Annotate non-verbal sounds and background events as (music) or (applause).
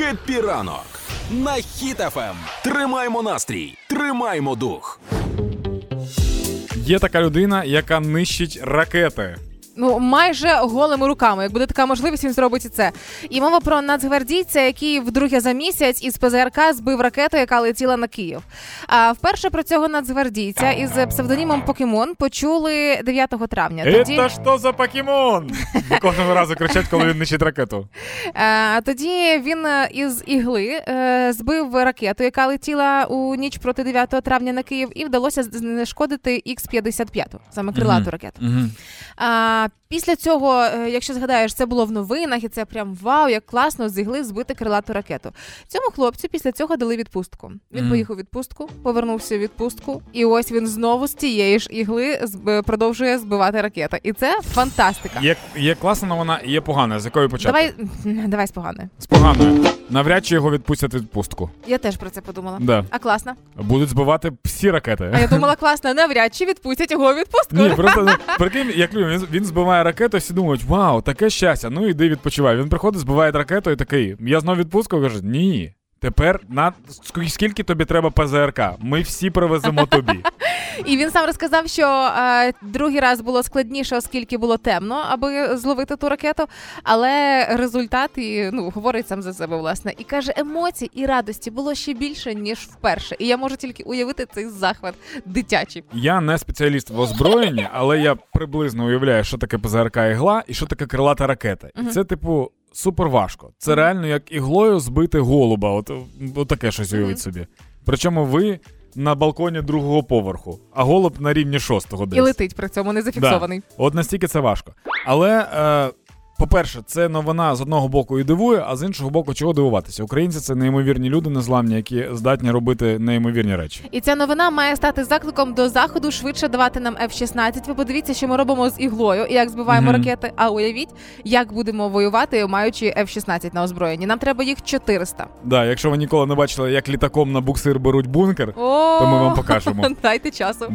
Happy ранок на Хіт FM. Тримаймо настрій, тримаймо дух. Є така людина, яка нищить ракети. Ну, майже голими руками. Як буде така можливість, він зробить і це. І мова про нацгвардійця, який вдруге за місяць із ПЗРК збив ракету, яка летіла на Київ. А вперше про цього нацгвардійця із псевдонімом Покемон почули 9 травня. Тоді, Це що за покемон? Кожного разу кричать, коли він нищить ракету. а, тоді він е, із ігли е, збив ракету, яка летіла у ніч проти 9 травня на Київ, і вдалося знешкодити Х-55, саме крилату Мгм. ракету. Угу. А, have після цього, е, якщо згадаєш, це було в новинах, і це прям вау, як класно з ігли збити крилату ракету. Цьому хлопцю після цього дали відпустку. Він Мгм. поїхав у відпустку, повернувся у відпустку, і ось він знову з тієї ж ігли зб- продовжує збивати ракети. І це фантастика. Є, є класна новина і є погана. З якої почати? Давай, давай з поганою. З поганою. Навряд чи його відпустять відпустку. Я теж про це подумала. Да. А класно. Будуть збивати всі ракети. А я думала, (laughs) класно, навряд чи відпустять його відпустку. Ні, просто ну, прикинь, як він, він збиває ракету, всі думають, вау, таке щастя, ну іди відпочивай. Він приходить, збиває ракету і такий. Я знов відпустку кажу, ні. Тепер на ск- скільки тобі треба ПЗРК? Ми всі привеземо тобі. (laughs) І він сам розказав, що е, другий раз було складніше, оскільки було темно, аби зловити ту ракету. Але результат і ну говорить сам за себе, власне, і каже, емоцій і радості було ще більше ніж вперше. І я можу тільки уявити цей захват дитячий. Я не спеціаліст в озброєнні, але я приблизно уявляю, що таке ПЗРК ігла і що таке крилата ракета. І це, типу, супер важко. Це реально як іглою збити голуба. От, от таке щось уявіть собі. Причому ви на балконі другого поверху, а голуб на рівні шостого десь. І летить при цьому не зафіксований. От настільки це важко. Але, е, по-перше, це новина з одного боку і дивує, а з іншого боку, чого дивуватися. Українці це неймовірні люди, незламні, які здатні робити неймовірні речі. І ця новина має стати закликом до заходу швидше давати нам F-16. Ви подивіться, що ми робимо з іглою і як збиваємо Мгм. ракети. А уявіть, як будемо воювати, маючи F-16 на озброєнні. Нам треба їх 400. Да, якщо ви ніколи не бачили, як літаком на буксир беруть бункер, то ми вам покажемо. (laughs) Дайте часу.